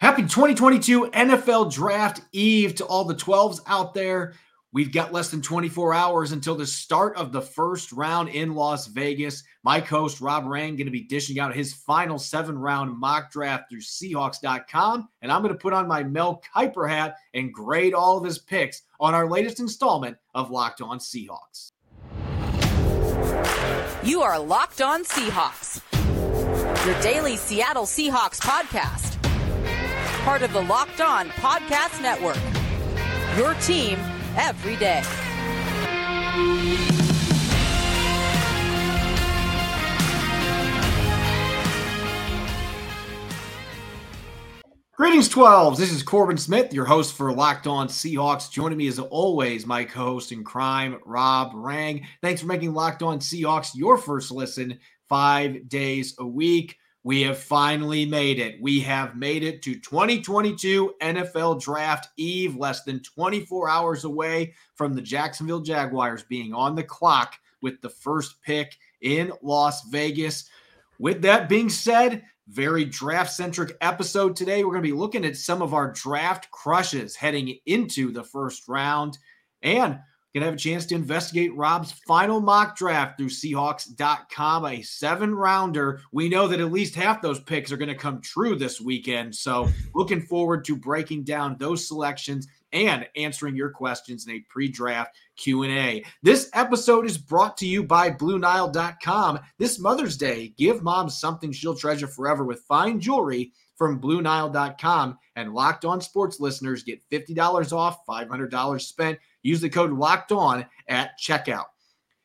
Happy 2022 NFL Draft Eve to all the 12s out there. We've got less than 24 hours until the start of the first round in Las Vegas. My host, Rob Rang, going to be dishing out his final seven round mock draft through Seahawks.com. And I'm going to put on my Mel Kiper hat and grade all of his picks on our latest installment of Locked On Seahawks. You are Locked On Seahawks, your daily Seattle Seahawks podcast part of the Locked On Podcast Network. Your team every day. Greetings, 12s. This is Corbin Smith, your host for Locked On Seahawks. Joining me as always, my co host in crime, Rob Rang. Thanks for making Locked On Seahawks your first listen five days a week. We have finally made it. We have made it to 2022 NFL Draft Eve, less than 24 hours away from the Jacksonville Jaguars being on the clock with the first pick in Las Vegas. With that being said, very draft centric episode today. We're going to be looking at some of our draft crushes heading into the first round. And Going to have a chance to investigate Rob's final mock draft through Seahawks.com, a seven rounder. We know that at least half those picks are going to come true this weekend. So, looking forward to breaking down those selections and answering your questions in a pre-draft Q&A. This episode is brought to you by BlueNile.com. This Mother's Day, give mom something she'll treasure forever with fine jewelry from BlueNile.com. And Locked On Sports listeners get $50 off, $500 spent Use the code locked on at checkout.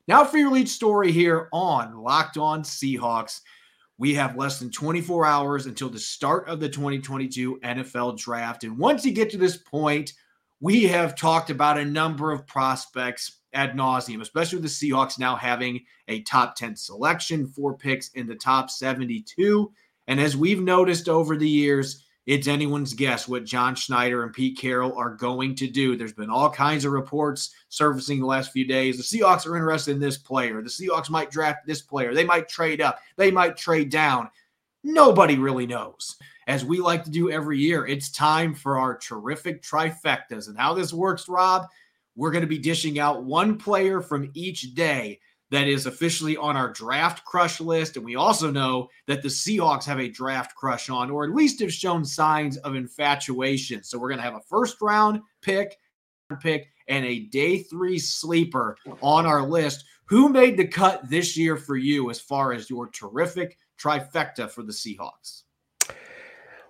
Now, for your lead story here on Locked On Seahawks. We have less than 24 hours until the start of the 2022 NFL draft. And once you get to this point, we have talked about a number of prospects ad nauseum, especially with the Seahawks now having a top 10 selection, four picks in the top 72. And as we've noticed over the years, it's anyone's guess what John Schneider and Pete Carroll are going to do. There's been all kinds of reports surfacing the last few days. The Seahawks are interested in this player. The Seahawks might draft this player. They might trade up. They might trade down. Nobody really knows. As we like to do every year, it's time for our terrific trifectas. And how this works, Rob, we're going to be dishing out one player from each day that is officially on our draft crush list. And we also know that the Seahawks have a draft crush on, or at least have shown signs of infatuation. So we're going to have a first round pick, pick, and a day three sleeper on our list. Who made the cut this year for you as far as your terrific trifecta for the Seahawks?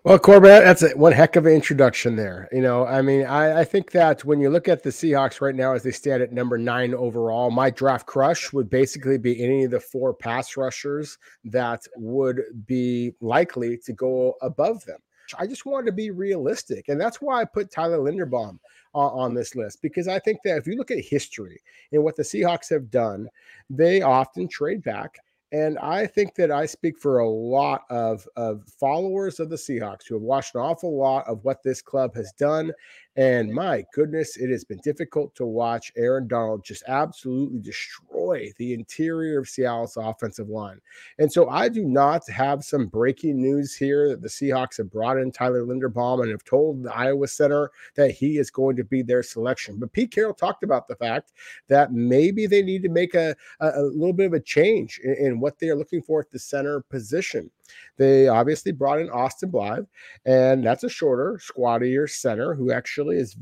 Well, Corbin, that's a, one heck of an introduction there. You know, I mean, I, I, think that when you look at the Seahawks right now as they stand at number nine overall, my draft crush would basically be any of the four pass rushers that would be likely to go above them. I just wanted to be realistic. And that's why I put Tyler Linderbaum on, on this list because I think that if you look at history and what the Seahawks have done, they often trade back and I think that I speak for a lot of, of followers of the Seahawks who have watched an awful lot of what this club has done and my goodness, it has been difficult to watch Aaron Donald just absolutely destroy the interior of Seattle's offensive line. And so I do not have some breaking news here that the Seahawks have brought in Tyler Linderbaum and have told the Iowa Center that he is going to be their selection. But Pete Carroll talked about the fact that maybe they need to make a, a, a little bit of a change in, in what they're looking for at the center position. They obviously brought in Austin Blythe, and that's a shorter, squattier center who actually is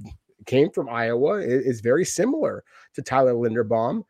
came from Iowa, is very similar to Tyler Linderbaum.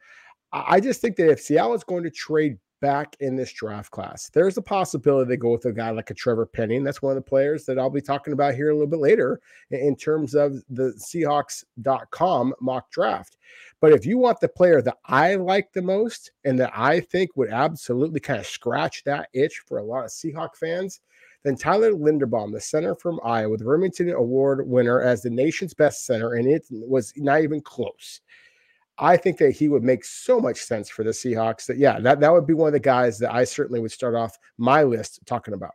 I just think that if Seattle is going to trade back in this draft class. There's a possibility they go with a guy like a Trevor Penning. That's one of the players that I'll be talking about here a little bit later in terms of the Seahawks.com mock draft. But if you want the player that I like the most and that I think would absolutely kind of scratch that itch for a lot of Seahawk fans, then Tyler Linderbaum, the center from Iowa, the Rimington Award winner as the nation's best center, and it was not even close. I think that he would make so much sense for the Seahawks that, yeah, that, that would be one of the guys that I certainly would start off my list talking about.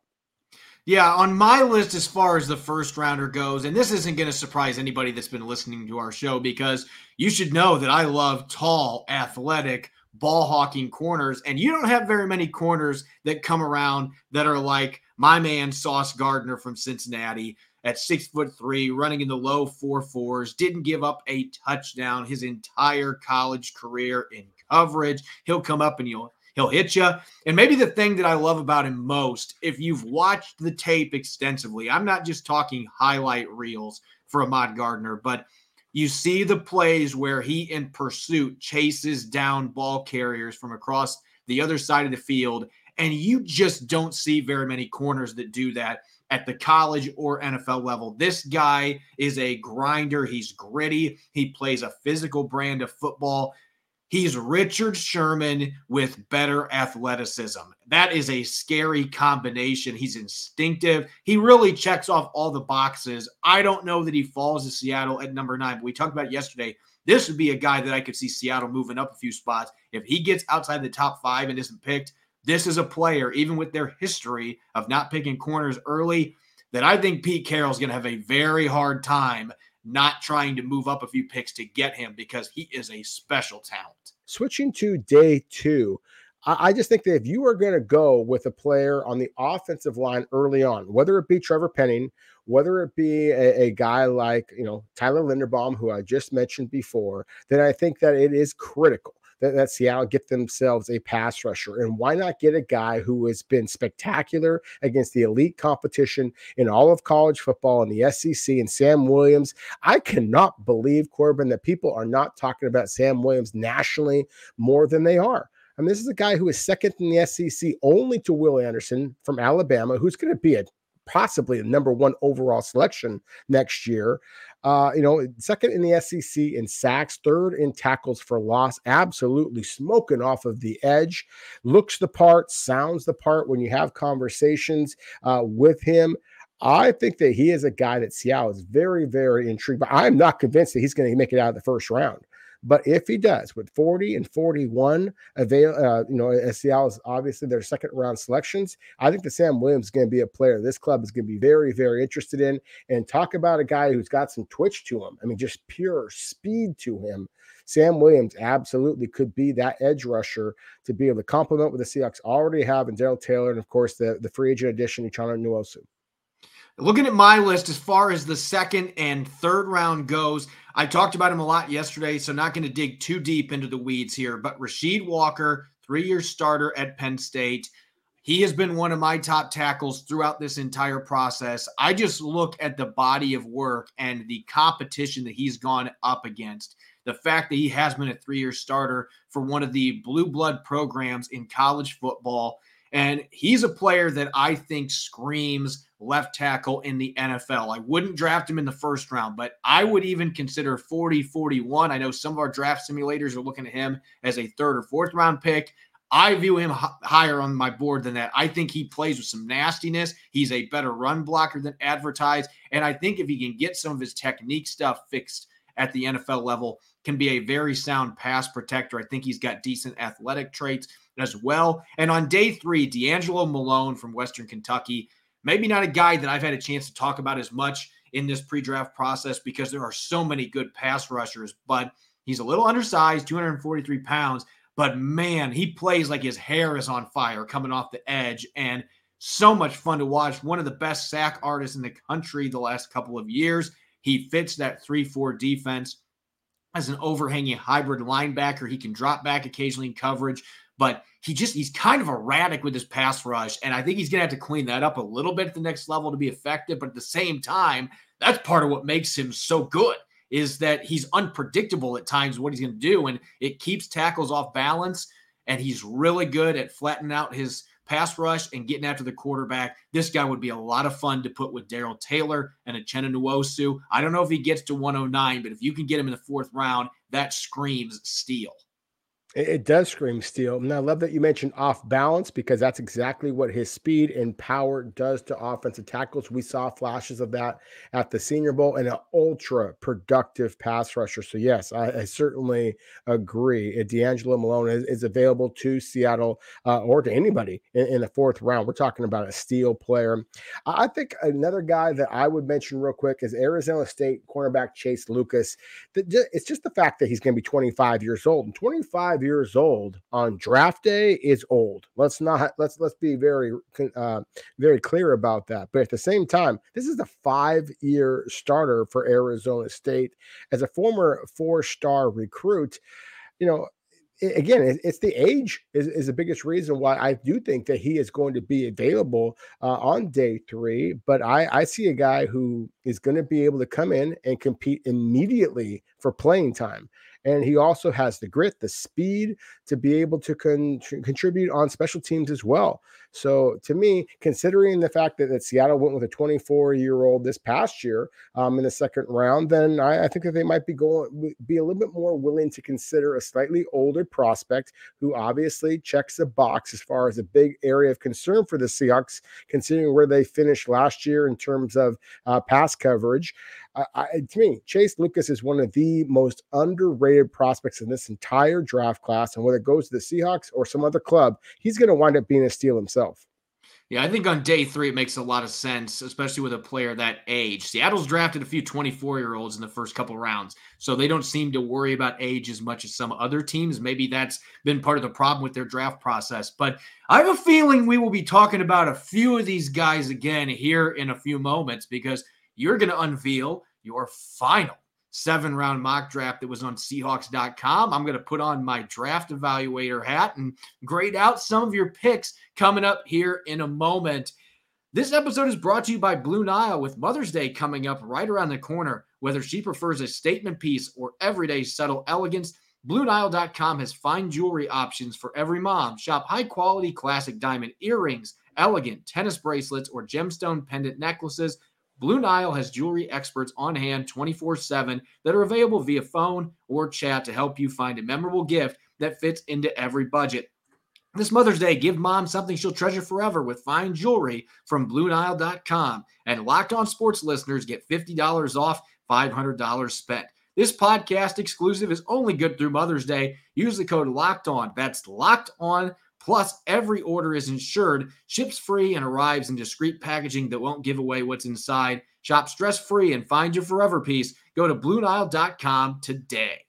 Yeah, on my list, as far as the first rounder goes, and this isn't going to surprise anybody that's been listening to our show because you should know that I love tall, athletic, ball hawking corners, and you don't have very many corners that come around that are like my man Sauce Gardner from Cincinnati at six foot three, running in the low four fours, didn't give up a touchdown his entire college career in coverage. He'll come up and he'll he'll hit you. And maybe the thing that I love about him most, if you've watched the tape extensively, I'm not just talking highlight reels for Ahmad Gardner, but you see the plays where he in pursuit chases down ball carriers from across the other side of the field. And you just don't see very many corners that do that at the college or NFL level. This guy is a grinder. He's gritty. He plays a physical brand of football. He's Richard Sherman with better athleticism. That is a scary combination. He's instinctive. He really checks off all the boxes. I don't know that he falls to Seattle at number nine, but we talked about yesterday. This would be a guy that I could see Seattle moving up a few spots. If he gets outside the top five and isn't picked, this is a player, even with their history of not picking corners early, that I think Pete Carroll is going to have a very hard time not trying to move up a few picks to get him because he is a special talent. Switching to day two, I just think that if you are going to go with a player on the offensive line early on, whether it be Trevor Penning, whether it be a, a, guy like you know Tyler Linderbaum, who I just mentioned before, then I think that it is critical that, that Seattle get themselves a pass rusher. And why not get a guy who has been spectacular against the elite competition in all of college football in the SEC and Sam Williams? I cannot believe, Corbin, that people are not talking about Sam Williams nationally more than they are. I mean, this is a guy who is second in the SEC only to Will Anderson from Alabama, who's going to be a possibly the number one overall selection next year. Uh, you know, second in the SEC in sacks, third in tackles for loss, absolutely smoking off of the edge. Looks the part, sounds the part when you have conversations uh, with him. I think that he is a guy that Seattle is very, very intrigued. But I'm not convinced that he's going to make it out of the first round. But if he does, with 40 and 41 avail, uh, you know, Seattle is obviously their second round selections. I think the Sam Williams is going to be a player this club is going to be very, very interested in. And talk about a guy who's got some twitch to him. I mean, just pure speed to him. Sam Williams absolutely could be that edge rusher to be able to complement what the Seahawks already have in Darrell Taylor and, of course, the, the free agent addition, Uchenna Nwosu. Looking at my list as far as the second and third round goes, I talked about him a lot yesterday, so not going to dig too deep into the weeds here. But Rasheed Walker, three year starter at Penn State, he has been one of my top tackles throughout this entire process. I just look at the body of work and the competition that he's gone up against. The fact that he has been a three year starter for one of the blue blood programs in college football. And he's a player that I think screams left tackle in the NFL. I wouldn't draft him in the first round, but I would even consider 40 41. I know some of our draft simulators are looking at him as a third or fourth round pick. I view him h- higher on my board than that. I think he plays with some nastiness. He's a better run blocker than advertised. And I think if he can get some of his technique stuff fixed at the NFL level, can be a very sound pass protector. I think he's got decent athletic traits as well. And on day three, D'Angelo Malone from Western Kentucky Maybe not a guy that I've had a chance to talk about as much in this pre draft process because there are so many good pass rushers, but he's a little undersized, 243 pounds. But man, he plays like his hair is on fire coming off the edge and so much fun to watch. One of the best sack artists in the country the last couple of years. He fits that 3 4 defense as an overhanging hybrid linebacker. He can drop back occasionally in coverage, but he just he's kind of erratic with his pass rush, and I think he's gonna have to clean that up a little bit at the next level to be effective. But at the same time, that's part of what makes him so good is that he's unpredictable at times what he's gonna do, and it keeps tackles off balance. And he's really good at flattening out his pass rush and getting after the quarterback. This guy would be a lot of fun to put with Darrell Taylor and Uchenna Nwosu. I don't know if he gets to 109, but if you can get him in the fourth round, that screams steal. It, does scream steal. And I love that you mentioned off balance because that's exactly what his speed and power does to offensive tackles. We saw flashes of that at the Senior Bowl and an ultra productive pass rusher. So, yes, I, I certainly agree. D'Angelo Malone is, is available to Seattle uh, or to anybody in, in, the fourth round. We're talking about a steal player. I think another guy that I would mention real quick is Arizona State cornerback Chase Lucas. It's just the fact that he's going to be 25 years old. And 25 25 years old on draft day is old. Let's not let's let's be very uh, very clear about that. But at the same time, this is a five year starter for Arizona State as a former four star recruit. You know, again, it's the age is, is the biggest reason why I do think that he is going to be available uh, on day three. But I, I see a guy who is going to be able to come in and compete immediately for playing time and he also has the grit, the speed to be able to con- contribute on special teams as well. So, to me, considering the fact that, that Seattle went with a 24 year old this past year um, in the second round, then I, I, think that they might be going be a little bit more willing to consider a slightly older prospect who obviously checks the box as far as a big area of concern for the Seahawks, considering where they finished last year in terms of uh, pass coverage. I, to me, Chase Lucas is one of the most underrated prospects in this entire draft class. And whether it goes to the Seahawks or some other club, he's going to wind up being a steal himself. Yeah, I think on day three, it makes a lot of sense, especially with a player that age. Seattle's drafted a few 24 year olds in the first couple rounds, so they don't seem to worry about age as much as some other teams. Maybe that's been part of the problem with their draft process. But I have a feeling we will be talking about a few of these guys again here in a few moments because you're going to unveil your final seven round mock draft that was on Seahawks.com. I'm going to put on my draft evaluator hat and grade out some of your picks coming up here in a moment. This episode is brought to you by Blue Nile with Mother's Day coming up right around the corner. Whether she prefers a statement piece or everyday subtle elegance, BlueNile.com has fine jewelry options for every mom. Shop high quality classic diamond earrings, elegant tennis bracelets, or gemstone pendant necklaces Blue Nile has jewelry experts on hand 24 7 that are available via phone or chat to help you find a memorable gift that fits into every budget. This Mother's Day, give mom something she'll treasure forever with fine jewelry from BlueNile.com. And Locked On Sports listeners get $50 off $500 spent. This podcast exclusive is only good through Mother's Day. Use the code Locked On. That's Locked On Plus, every order is insured, ships free, and arrives in discreet packaging that won't give away what's inside. Shop stress free and find your forever piece. Go to BlueNile.com today.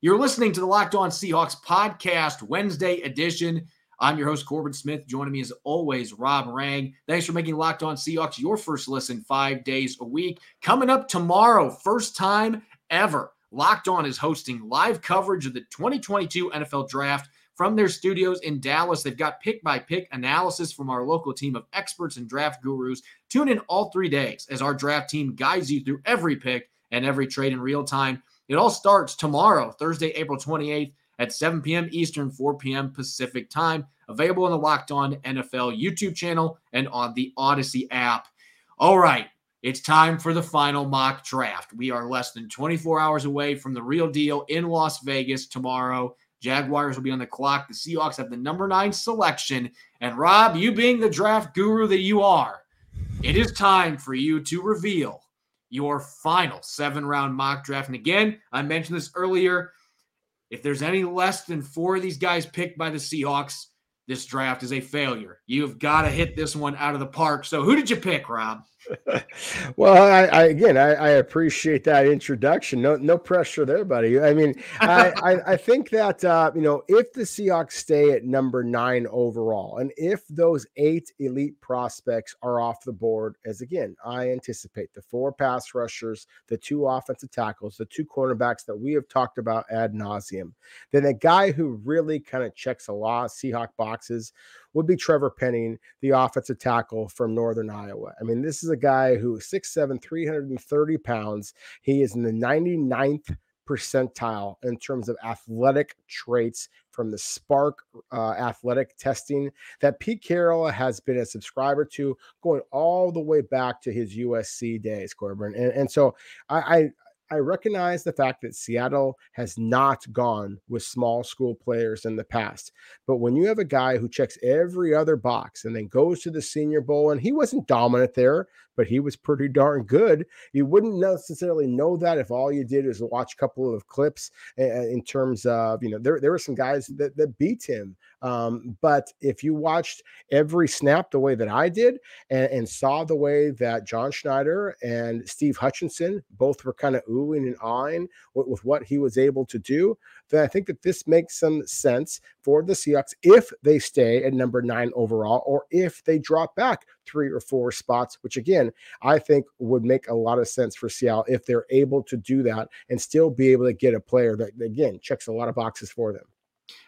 You're listening to the Locked On Seahawks podcast, Wednesday edition. I'm your host, Corbin Smith. Joining me as always, Rob Rang. Thanks for making Locked On Seahawks your first listen five days a week. Coming up tomorrow, first time ever, Locked On is hosting live coverage of the 2022 NFL Draft from their studios in Dallas. They've got pick by pick analysis from our local team of experts and draft gurus. Tune in all three days as our draft team guides you through every pick and every trade in real time. It all starts tomorrow, Thursday, April 28th at 7 p.m. Eastern, 4 p.m. Pacific time. Available on the Locked On NFL YouTube channel and on the Odyssey app. All right, it's time for the final mock draft. We are less than 24 hours away from the real deal in Las Vegas tomorrow. Jaguars will be on the clock. The Seahawks have the number nine selection. And Rob, you being the draft guru that you are, it is time for you to reveal your final seven round mock draft. And again, I mentioned this earlier. If there's any less than four of these guys picked by the Seahawks, this draft is a failure. You've got to hit this one out of the park. So, who did you pick, Rob? Well, I, I again, I, I, appreciate that introduction. No, no pressure there, buddy. I mean, I, I, I, think that uh, you know, if the Seahawks stay at number nine overall, and if those eight elite prospects are off the board, as again, I anticipate the four pass rushers, the two offensive tackles, the two cornerbacks that we have talked about ad nauseum, then a guy who really kind of checks a lot of Seahawk boxes would be Trevor Penning, the offensive tackle from Northern Iowa. I mean, this is a guy who is 6'7, 330 pounds. He is in the 99th percentile in terms of athletic traits from the SPARQ uh, athletic testing that Pete Carroll has been a subscriber to going all the way back to his USC days, Corbin. And, and so I, I recognize the fact that Seattle has not gone with small school players in the past. But when you have a guy who checks every other box and then goes to the Senior Bowl, and he wasn't dominant there, but he was pretty darn good. You wouldn't necessarily know that if all you did is watch a couple of clips in terms of, you know, there, there were some guys that, that beat him. Um, but if you watched every snap the way that I did and, and saw the way that John Schneider and Steve Hutchinson both were kind of oohing and awing with, with what he was able to do, then I think that this makes some sense for the Seahawks if they stay at number nine overall or if they drop back three or four spots, which again, I think would make a lot of sense for Seattle if they're able to do that and still be able to get a player that, again, checks a lot of boxes for them.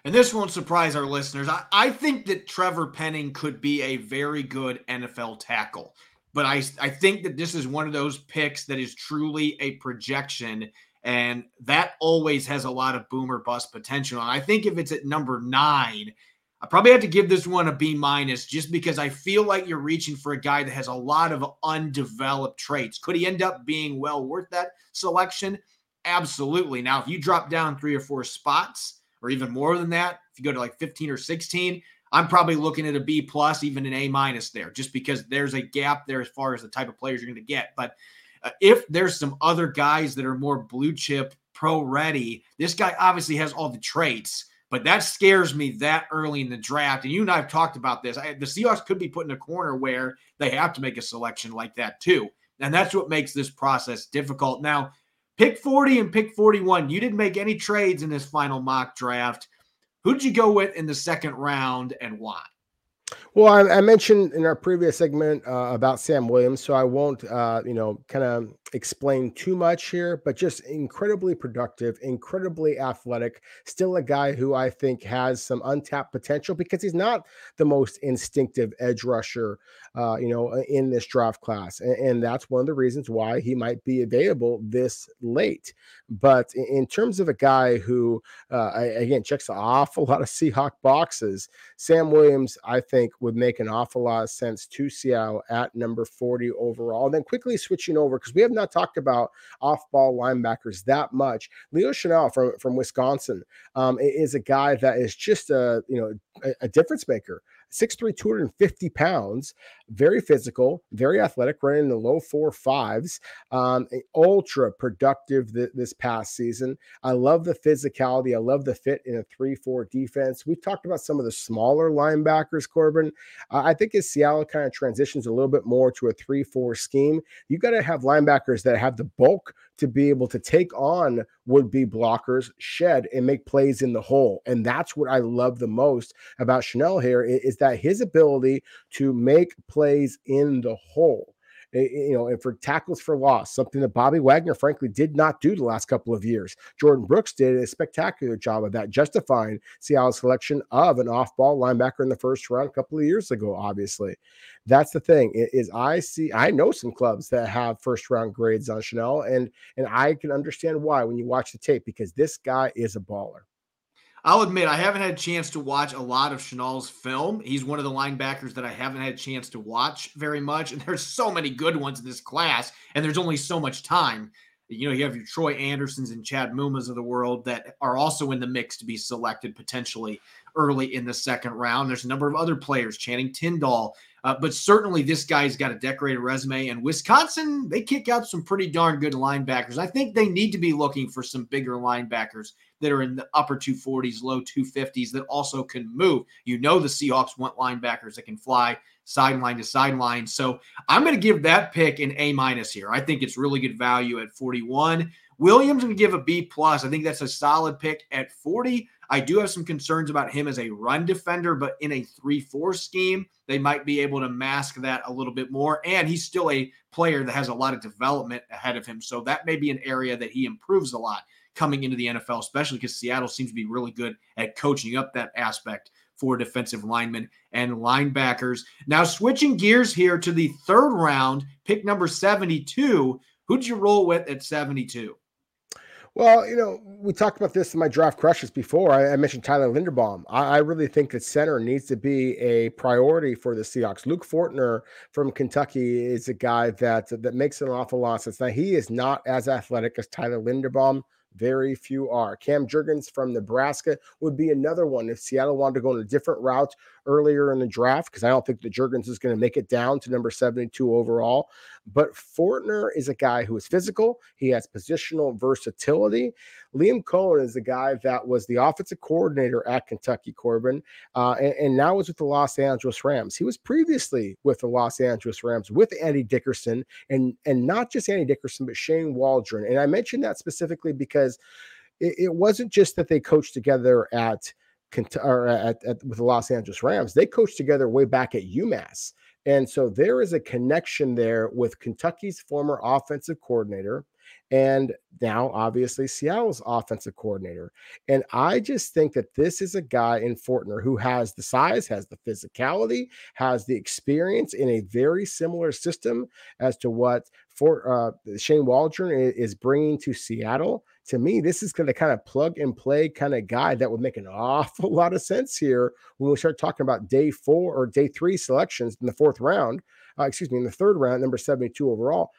And this won't surprise our listeners. I, I think that Trevor Penning could be a very good NFL tackle. But I, I think that this is one of those picks that is truly a projection and that always has a lot of boomer bust potential. And I think if it's at number nine, I probably have to give this one a B minus just because I feel like you're reaching for a guy that has a lot of undeveloped traits. Could he end up being well worth that selection? Absolutely. Now, if you drop down three or four spots or even more than that, if you go to like 15 or 16, I'm probably looking at a B plus, even an A minus there, just because there's a gap there as far as the type of players you're going to get. But uh, if there's some other guys that are more blue chip, pro ready, this guy obviously has all the traits, but that scares me that early in the draft. And you and I have talked about this. I, the Seahawks could be put in a corner where they have to make a selection like that too. And that's what makes this process difficult. Now, pick 40 and pick 41, you didn't make any trades in this final mock draft. Who did you go with in the second round and why? Well, I, I, mentioned in our previous segment uh, about Sam Williams, so I won't, uh, you know, kind of explain too much here, but just incredibly productive, incredibly athletic, still a guy who I think has some untapped potential because he's not the most instinctive edge rusher, uh, you know, in this draft class. And, and, that's one of the reasons why he might be available this late. But in, in terms of a guy who, uh, again, checks an awful lot of Seahawk boxes, Sam Williams, I think, would make an awful lot of sense to Seattle at number 40 overall. And then quickly switching over because we have not talked about off-ball linebackers that much. Leo Chenal from from Wisconsin um, is a guy that is just a you know a, a difference maker. 6'3, 250 pounds, very physical, very athletic, running in the low four fives, um, ultra productive th- this past season. I love the physicality. I love the fit in a 3 4 defense. We've talked about some of the smaller linebackers, Corbin. Uh, I think as Seattle kind of transitions a little bit more to a 3 4 scheme, you got to have linebackers that have the bulk to be able to take on would be blockers, shed, and make plays in the hole. And that's what I love the most about Chenal here is that his ability to make plays in the hole. Eh, eh, you know, and for tackles for loss, something that Bobby Wagner, frankly, did not do the last couple of years. Jordan Brooks did a spectacular job of that, justifying Seattle's selection of an off-ball linebacker in the first round a couple of years ago. Obviously, that's the thing is I see I know some clubs that have first round grades on Chenal, and and I can understand why when you watch the tape because this guy is a baller. I'll admit I haven't had a chance to watch a lot of Chenal's film. He's one of the linebackers that I haven't had a chance to watch very much. And there's so many good ones in this class, and there's only so much time. You know, you have your Troy Andersons and Chad Mumas of the world that are also in the mix to be selected potentially early in the second round. There's a number of other players, Channing Tindall, uh, but certainly this guy's got a decorated resume. And Wisconsin, they kick out some pretty darn good linebackers. I think they need to be looking for some bigger linebackers that are in the upper 240s, low 250s that also can move. You know, the Seahawks want linebackers that can fly sideline to sideline. So I'm going to give that pick an A minus here. I think it's really good value at 41. Williams going to give a B plus. I think that's a solid pick at 40. I do have some concerns about him as a run defender, but in a 3 4 scheme, they might be able to mask that a little bit more. And he's still a player that has a lot of development ahead of him. So that may be an area that he improves a lot coming into the NFL, especially because Seattle seems to be really good at coaching up that aspect for defensive linemen and linebackers. Now, switching gears here to the third round, pick number 72. Who'd you roll with at 72? Well, you know, we talked about this in my draft crushes before. I, I mentioned Tyler Linderbaum. I, I, really think that center needs to be a priority for the Seahawks. Luke Fortner from Kentucky is a guy that that makes an awful lot of sense. Now he is not as athletic as Tyler Linderbaum. Very few are. Cam Jurgens from Nebraska would be another one if Seattle wanted to go in a different route earlier in the draft because I don't think the Jurgens is going to make it down to number 72 overall. But Fortner is a guy who is physical, he has positional versatility. Liam Coen is a guy that was the offensive coordinator at Kentucky, Corbin, uh, and, and, now is with the Los Angeles Rams. He was previously with the Los Angeles Rams with Andy Dickerson, and and not just Andy Dickerson, but Shane Waldron. And I mentioned that specifically because it, it wasn't just that they coached together at or uh, at, at, with the Los Angeles Rams. They coached together way back at UMass. And so there is a connection there with Kentucky's former offensive coordinator and now obviously Seattle's offensive coordinator. And I just think that this is a guy in Fortner who has the size, has the physicality, has the experience in a very similar system as to what for uh, Shane Waldron is bringing to Seattle. To me, this is going to kind of plug and play kind of guy that would make an awful lot of sense here when we start talking about day four or day three selections in the fourth round. Uh, excuse me, in the third round, number 72 overall.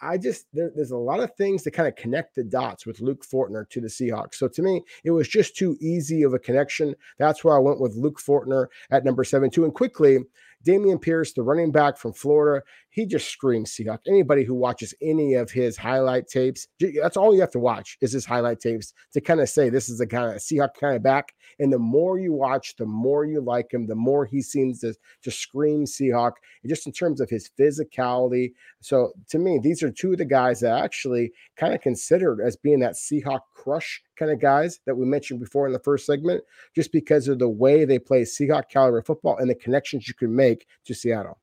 I just there, there's a lot of things that kind of connect the dots with Luke Fortner to the Seahawks. So to me, it was just too easy of a connection. That's why I went with Luke Fortner at number seven two. And quickly, Dameon Pierce, the running back from Florida, he just screams Seahawk. Anybody who watches any of his highlight tapes, that's all you have to watch is his highlight tapes to kind of say this is a kind of Seahawk kind of back. And the more you watch, the more you like him, the more he seems to, to scream Seahawk, and just in terms of his physicality. So to me, these are two of the guys that actually kind of considered as being that Seahawk crush kind of guys that we mentioned before in the first segment, just because of the way they play Seahawk caliber football and the connections you can make to Seattle.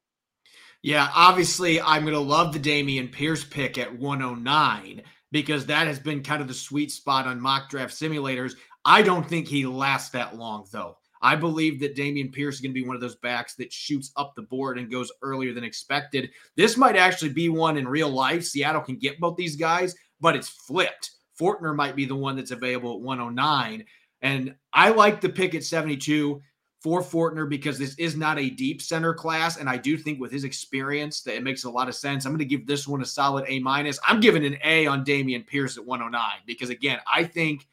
Yeah, obviously, I'm going to love the Dameon Pierce pick at 109 because that has been kind of the sweet spot on mock draft simulators. I don't think he lasts that long, though. I believe that Dameon Pierce is going to be one of those backs that shoots up the board and goes earlier than expected. This might actually be one in real life. Seattle can get both these guys, but it's flipped. Fortner might be the one that's available at 109. And I like the pick at 72 for Fortner because this is not a deep center class. And I do think with his experience that it makes a lot of sense. I'm going to give this one a solid A minus. I'm giving an A on Dameon Pierce at 109 because again, I think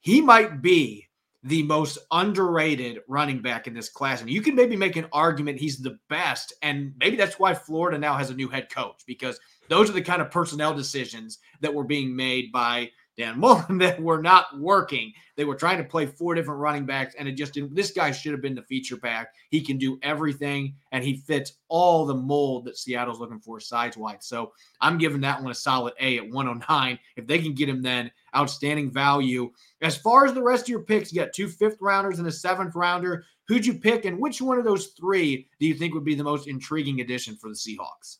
he might be the most underrated running back in this class. And you can maybe make an argument he's the best. And maybe that's why Florida now has a new head coach because those are the kind of personnel decisions that were being made by Dan Mullen that were not working. They were trying to play four different running backs, and it just didn't. This guy should have been the feature back. He can do everything, and he fits all the mold that Seattle's looking for size wise. So I'm giving that one a solid A at 109. If they can get him, then outstanding value. As far as the rest of your picks, you got two fifth rounders and a seventh rounder. Who'd you pick, and which one of those three do you think would be the most intriguing addition for the Seahawks?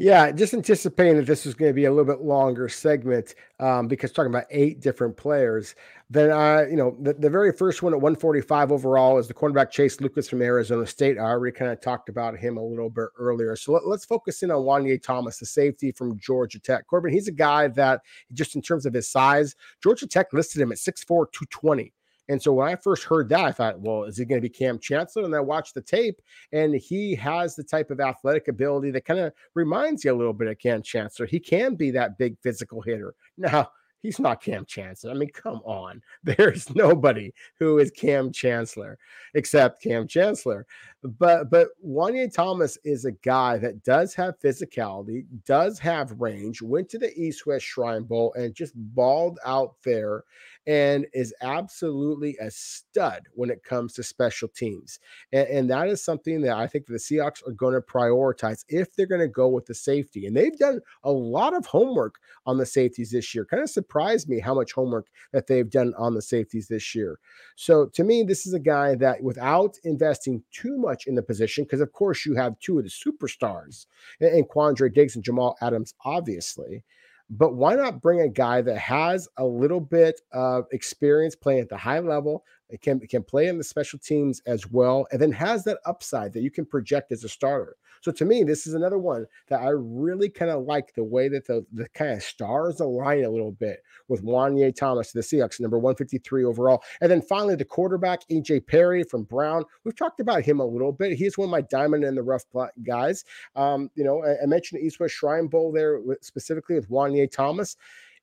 Yeah, just anticipating that this was going to be a little bit longer segment um, because talking about eight different players. Then, uh, you know, the, the very first one at 145 overall is the cornerback Chase Lucas from Arizona State. I already kind of talked about him a little bit earlier. So let, us focus in on Juanyeh Thomas, the safety from Georgia Tech. Corbin, he's a guy that just in terms of his size, Georgia Tech listed him at 6'4, 220. And so when I first heard that, I thought, well, is he going to be Kam Chancellor? And I watched the tape, and he has the type of athletic ability that kind of reminds you a little bit of Kam Chancellor. He can be that big physical hitter. Now, he's not Kam Chancellor. I mean, come on. There's nobody who is Kam Chancellor except Kam Chancellor. But but Juanyeh Thomas is a guy that does have physicality, does have range, went to the East West Shrine Bowl and just balled out there and is absolutely a stud when it comes to special teams. And, and that is something that I think the Seahawks are going to prioritize if they're going to go with the safety. And they've done a lot of homework on the safeties this year. Kind of surprised me how much homework that they've done on the safeties this year. So to me, this is a guy that without investing too much in the position, because of course you have two of the superstars and, and Quandre Diggs and Jamal Adams, obviously. But why not bring a guy that has a little bit of experience playing at the high level, can can play in the special teams as well, and then has that upside that you can project as a starter. So to me, this is another one that I really kind of like the way that the, the kind of stars align a little bit with Juanyeh Thomas, the Seahawks, number 153 overall. And then finally, the quarterback, EJ Perry from Brown. We've talked about him a little bit. He's one of my diamond in the rough guys. Um, you know, I, I mentioned the East West Shrine Bowl there specifically with Juanyeh Thomas.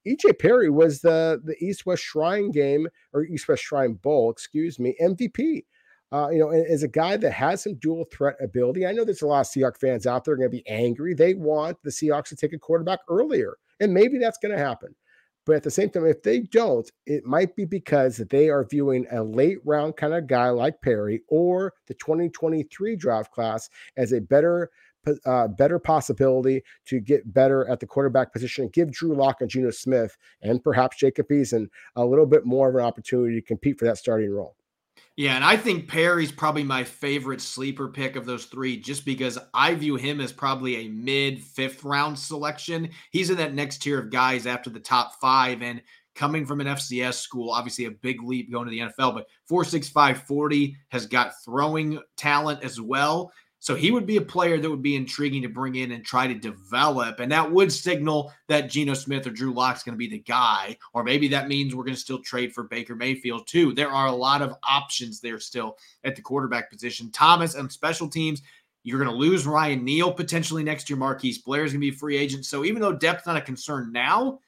EJ Perry was the the East West Shrine game or East West Shrine Bowl, excuse me, MVP uh, you know, as a guy that has some dual threat ability. I know there's a lot of Seahawks fans out there going to be angry. They want the Seahawks to take a quarterback earlier, and maybe that's going to happen. But at the same time, if they don't, it might be because they are viewing a late round kind of guy like Perry or the 2023 draft class as a better uh, better possibility to get better at the quarterback position, and give Drew Lock and Geno Smith and perhaps Jacob Eason a little bit more of an opportunity to compete for that starting role. Yeah, and I think Perry's probably my favorite sleeper pick of those three, just because I view him as probably a mid fifth round selection. He's in that next tier of guys after the top five, and coming from an FCS school, obviously a big leap going to the NFL, but 465 40 has got throwing talent as well. So he would be a player that would be intriguing to bring in and try to develop. And that would signal that Geno Smith or Drew Lock's going to be the guy. Or maybe that means we're going to still trade for Baker Mayfield, too. There are a lot of options there still at the quarterback position. Thomas and special teams, you're going to lose Ryan Neal potentially next year. Marquise Blair is going to be a free agent. So even though depth's not a concern now,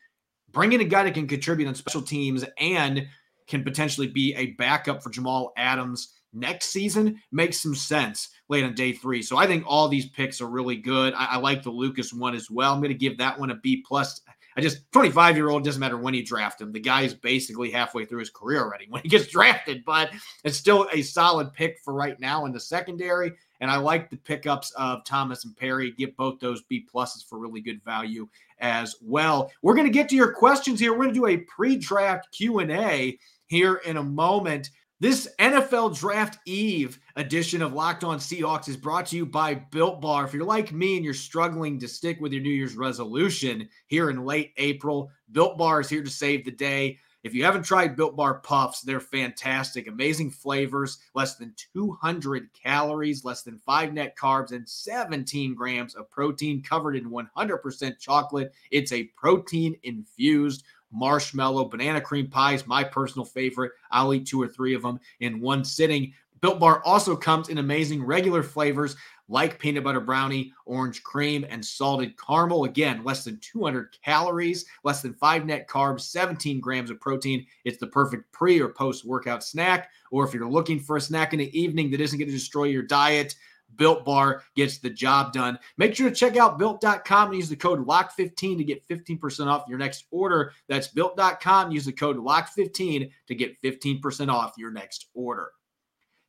bringing a guy that can contribute on special teams and can potentially be a backup for Jamal Adams next season makes some sense late on day three. So I think all these picks are really good. I, I like the Lucas one as well. I'm going to give that one a B plus. I just 25 year old doesn't matter when you draft him. The guy is basically halfway through his career already when he gets drafted, but it's still a solid pick for right now in the secondary. And I like the pickups of Thomas and Perry. Give both those B pluses for really good value as well. We're going to get to your questions here. We're going to do a pre-draft Q and A here in a moment. This NFL Draft Eve edition of Locked On Seahawks is brought to you by Built Bar. If you're like me and you're struggling to stick with your New Year's resolution here in late April, Built Bar is here to save the day. If you haven't tried Built Bar Puffs, they're fantastic. Amazing flavors, less than 200 calories, less than five net carbs, and 17 grams of protein covered in 100% chocolate. It's a protein infused marshmallow, banana cream pies, my personal favorite. I'll eat two or three of them in one sitting. Built Bar also comes in amazing regular flavors like peanut butter brownie, orange cream, and salted caramel. Again, less than 200 calories, less than five net carbs, 17 grams of protein. It's the perfect pre or post workout snack. Or if you're looking for a snack in the evening that isn't going to destroy your diet, Built Bar gets the job done. Make sure to check out built.com and use the code LOCK15 to get 15% off your next order. That's built.com. Use the code LOCK15 to get 15% off your next order.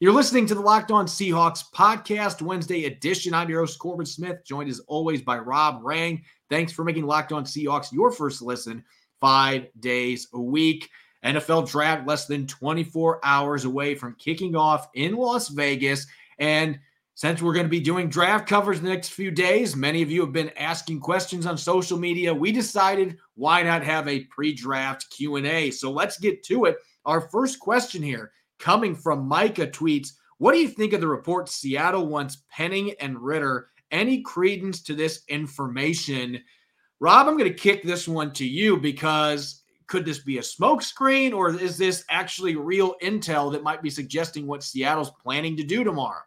You're listening to the Locked On Seahawks podcast, Wednesday edition. I'm your host, Corbin Smith, joined as always by Rob Rang. Thanks for making Locked On Seahawks your first listen five days a week. NFL draft less than 24 hours away from kicking off in Las Vegas. And since we're going to be doing draft covers in the next few days, many of you have been asking questions on social media. We decided why not have a pre-draft Q&A. So let's get to it. Our first question here coming from Micah tweets, "What do you think of the report Seattle wants Penning and Ridder? Any credence to this information?" Rob, I'm going to kick this one to you because could this be a smokescreen or is this actually real intel that might be suggesting what Seattle's planning to do tomorrow?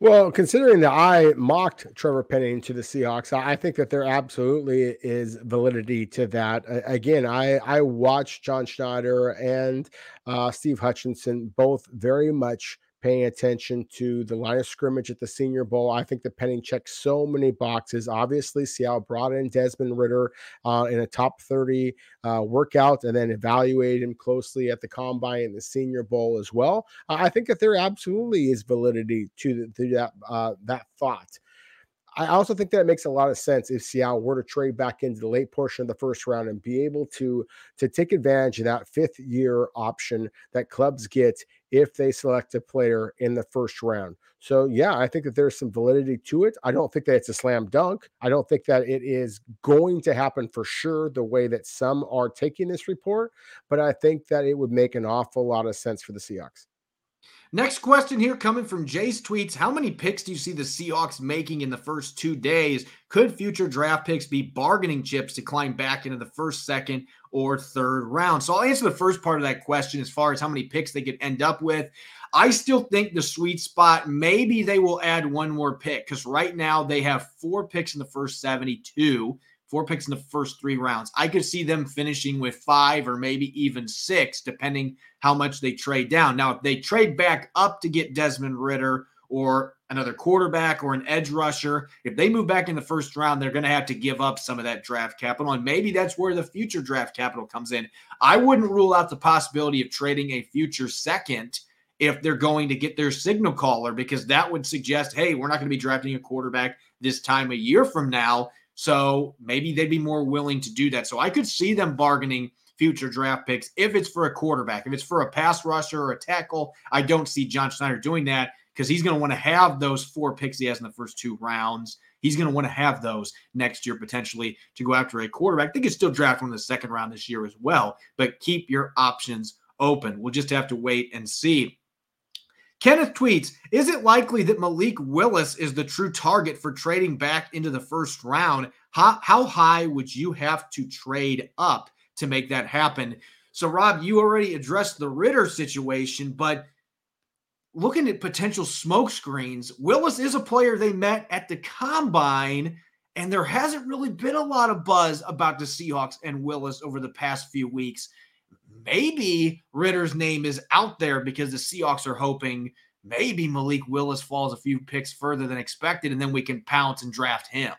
Well, considering that I mocked Trevor Penning to the Seahawks, I think that there absolutely is validity to that. Again, I I watched John Schneider and uh, Steve Hutchinson both very much paying attention to the line of scrimmage at the Senior Bowl. I think the Penning checked so many boxes. Obviously, Seattle brought in Desmond Ridder uh, in a top 30 uh, workout and then evaluated him closely at the Combine and the Senior Bowl as well. Uh, I think that there absolutely is validity to, the, to that, uh, that thought. I also think that it makes a lot of sense if Seattle were to trade back into the late portion of the first round and be able to to take advantage of that fifth year option that clubs get if they select a player in the first round. So yeah, I think that there's some validity to it. I don't think that it's a slam dunk. I don't think that it is going to happen for sure the way that some are taking this report, but I think that it would make an awful lot of sense for the Seahawks. Next question here coming from Jace tweets How many picks do you see the Seahawks making in the first two days? Could future draft picks be bargaining chips to climb back into the first, second, or third round? So I'll answer the first part of that question as far as how many picks they could end up with. I still think the sweet spot, maybe they will add one more pick because right now they have four picks in the first 72 four picks in the first three rounds. I could see them finishing with five or maybe even six, depending how much they trade down. Now, if they trade back up to get Desmond Ridder or another quarterback or an edge rusher, if they move back in the first round, they're going to have to give up some of that draft capital. And maybe that's where the future draft capital comes in. I wouldn't rule out the possibility of trading a future second if they're going to get their signal caller, because that would suggest, hey, we're not going to be drafting a quarterback this time a year from now. So maybe they'd be more willing to do that. So I could see them bargaining future draft picks if it's for a quarterback. If it's for a pass rusher or a tackle, I don't see John Schneider doing that because he's going to want to have those four picks he has in the first two rounds. He's going to want to have those next year potentially to go after a quarterback. They could still draft one in the second round this year as well, but keep your options open. We'll just have to wait and see. Kenneth tweets Is it likely that Malik Willis is the true target for trading back into the first round? How, how high would you have to trade up to make that happen? So, Rob, you already addressed the Ridder situation, but looking at potential smoke screens, Willis is a player they met at the combine, and there hasn't really been a lot of buzz about the Seahawks and Willis over the past few weeks maybe Ridder's name is out there because the Seahawks are hoping maybe Malik Willis falls a few picks further than expected, and then we can pounce and draft him.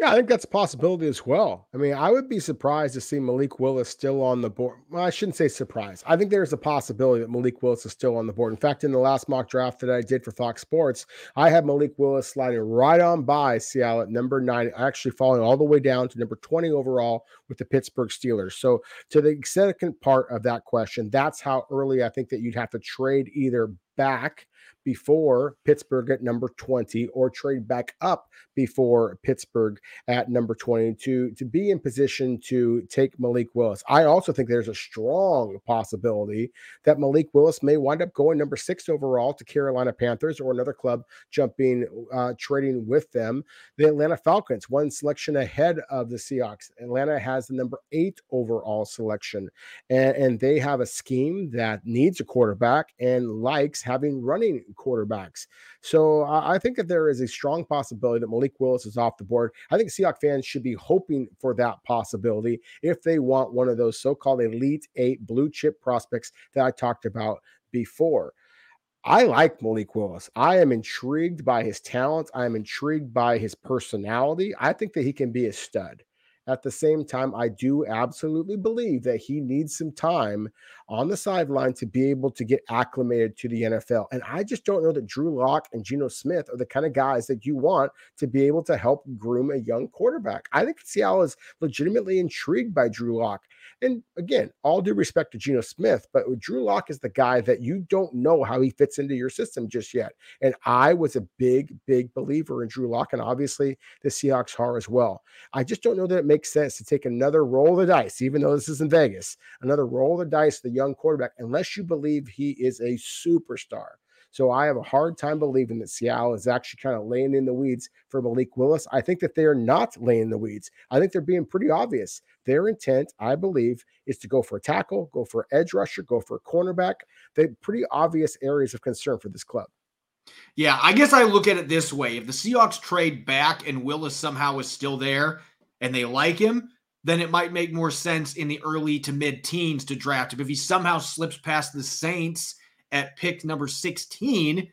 Yeah, I think that's a possibility as well. I mean, I would be surprised to see Malik Willis still on the board. Well, I shouldn't say surprised. I think there's a possibility that Malik Willis is still on the board. In fact, in the last mock draft that I did for Fox Sports, I had Malik Willis sliding right on by Seattle at number nine, actually falling all the way down to number 20 overall with the Pittsburgh Steelers. So, to the second part of that question, that's how early I think that you'd have to trade either back before Pittsburgh at number 20 or trade back up before Pittsburgh at number 22 to be in position to take Malik Willis. I also think there's a strong possibility that Malik Willis may wind up going number six overall to Carolina Panthers or another club jumping, uh, trading with them. The Atlanta Falcons, one selection ahead of the Seahawks. Atlanta has the number eight overall selection, and, and they have a scheme that needs a quarterback and likes having running quarterbacks. So I think that there is a strong possibility that Malik Willis is off the board. I think Seahawks fans should be hoping for that possibility if they want one of those so-called elite eight blue chip prospects that I talked about before. I like Malik Willis. I am intrigued by his talent. I am intrigued by his personality. I think that he can be a stud. At the same time, I do absolutely believe that he needs some time on the sideline to be able to get acclimated to the NFL. And I just don't know that Drew Lock and Geno Smith are the kind of guys that you want to be able to help groom a young quarterback. I think Seattle is legitimately intrigued by Drew Lock. And again, all due respect to Geno Smith, but Drew Lock is the guy that you don't know how he fits into your system just yet. And I was a big, big believer in Drew Lock, and obviously the Seahawks are as well. I just don't know that it makes sense to take another roll of the dice, even though this is in Vegas, another roll of the dice, the young quarterback, unless you believe he is a superstar. So I have a hard time believing that Seattle is actually kind of laying in the weeds for Malik Willis. I think that they are not laying the weeds. I think they're being pretty obvious. Their intent, I believe, is to go for a tackle, go for edge rusher, go for a cornerback. They're pretty obvious areas of concern for this club. Yeah, I guess I look at it this way. If the Seahawks trade back and Willis somehow is still there and they like him, then it might make more sense in the early to mid teens to draft him. If he somehow slips past the Saints at pick number 16,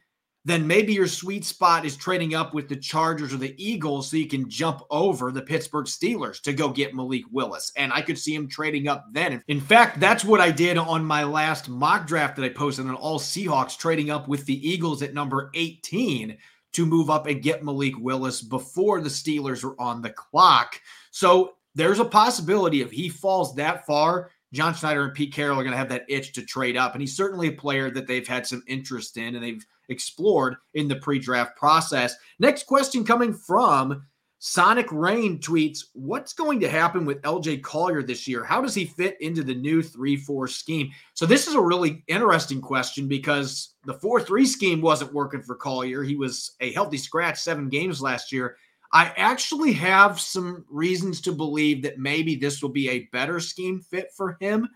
then maybe your sweet spot is trading up with the Chargers or the Eagles so you can jump over the Pittsburgh Steelers to go get Malik Willis. And I could see him trading up then. In fact, that's what I did on my last mock draft that I posted on all Seahawks, trading up with the Eagles at number 18 to move up and get Malik Willis before the Steelers were on the clock. So there's a possibility if he falls that far, John Schneider and Pete Carroll are going to have that itch to trade up. And he's certainly a player that they've had some interest in and they've explored in the pre draft process. Next question coming from Sonic Rain tweets What's going to happen with LJ Collier this year? How does he fit into the new 3 4 scheme? So, this is a really interesting question because the 4 3 scheme wasn't working for Collier. He was a healthy scratch seven games last year. I actually have some reasons to believe that maybe this will be a better scheme fit for him,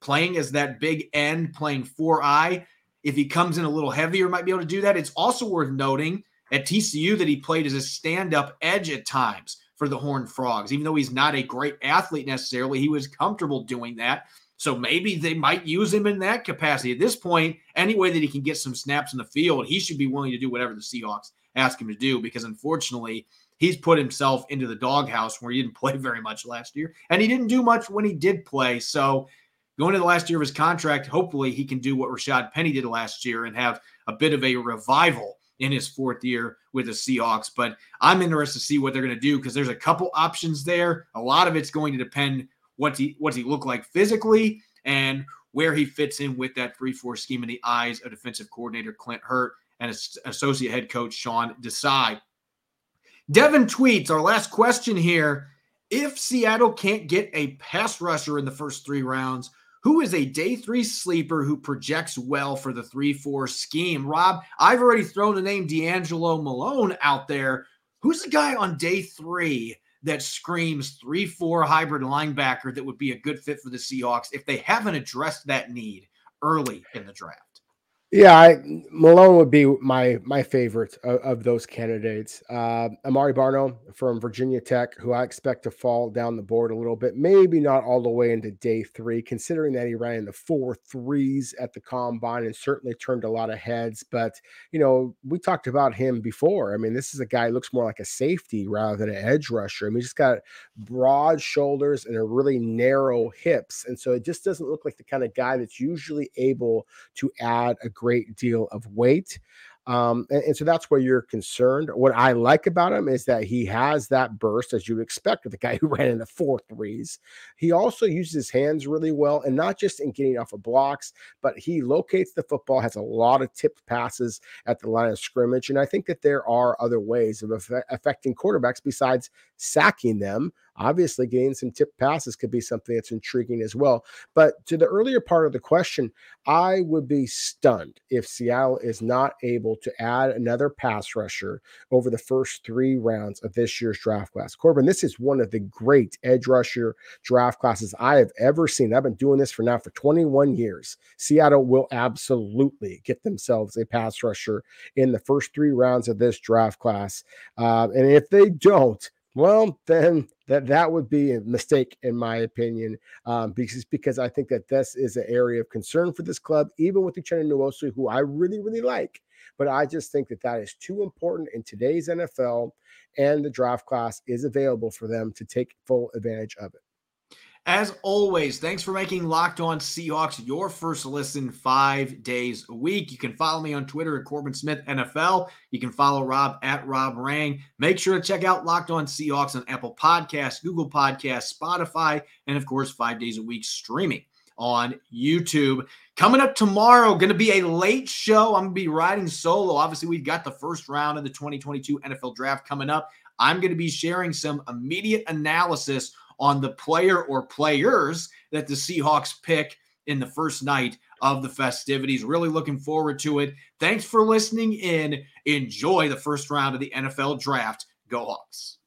playing as that big end, playing 4i. If he comes in a little heavier, might be able to do that. It's also worth noting at TCU that he played as a stand up edge at times for the Horned Frogs. Even though he's not a great athlete necessarily, he was comfortable doing that. So maybe they might use him in that capacity. At this point, any way that he can get some snaps in the field, he should be willing to do whatever the Seahawks ask him to do because unfortunately, he's put himself into the doghouse where he didn't play very much last year. And he didn't do much when he did play. So going to the last year of his contract, hopefully he can do what Rashad Penny did last year and have a bit of a revival in his fourth year with the Seahawks. But I'm interested to see what they're going to do because there's a couple options there. A lot of it's going to depend what's he what's he look like physically and where he fits in with that 3-4 scheme in the eyes of defensive coordinator Clint Hurtt and associate head coach Sean Desai. Devin tweets our last question here. If Seattle can't get a pass rusher in the first three rounds, who is a day three sleeper who projects well for the 3 4 scheme? Rob, I've already thrown the name D'Angelo Malone out there. Who's the guy on day three that screams 3 4 hybrid linebacker that would be a good fit for the Seahawks if they haven't addressed that need early in the draft? Yeah, I, Malone would be my my favorite of, of those candidates. Uh, Amare Barno from Virginia Tech, who I expect to fall down the board a little bit, maybe not all the way into day three, considering that he ran the four threes at the combine and certainly turned a lot of heads. But you know, we talked about him before. I mean, this is a guy who looks more like a safety rather than an edge rusher. I mean, he's got broad shoulders and a really narrow hips, and so it just doesn't look like the kind of guy that's usually able to add a great deal of weight. Um, and, and, so that's where you're concerned. What I like about him is that he has that burst, as you would expect with a guy who ran in the four threes. He also uses his hands really well, and not just in getting off of blocks, but he locates the football, has a lot of tipped passes at the line of scrimmage. And I think that there are other ways of affecting quarterbacks besides sacking them. Obviously, getting some tip passes could be something that's intriguing as well. But to the earlier part of the question, I would be stunned if Seattle is not able to add another pass rusher over the first three rounds of this year's draft class. Corbin, this is one of the great edge rusher draft classes I have ever seen. I've been doing this for now for 21 years. Seattle will absolutely get themselves a pass rusher in the first three rounds of this draft class. Uh, and if they don't, well, then that that would be a mistake in my opinion, um, because because I think that this is an area of concern for this club, even with Uchenna Nwosu, who I really really like. But I just think that that is too important in today's NFL, and the draft class is available for them to take full advantage of it. As always, thanks for making Locked On Seahawks your first listen five days a week. You can follow me on Twitter at Corbin Smith NFL. You can follow Rob at Rob Rang. Make sure to check out Locked On Seahawks on Apple Podcasts, Google Podcasts, Spotify, and of course, five days a week streaming on YouTube. Coming up tomorrow, going to be a late show. I'm going to be riding solo. Obviously, we've got the first round of the 2022 NFL Draft coming up. I'm going to be sharing some immediate analysis on the player or players that the Seahawks pick in the first night of the festivities. Really looking forward to it. Thanks for listening in. Enjoy the first round of the NFL draft. Go Hawks.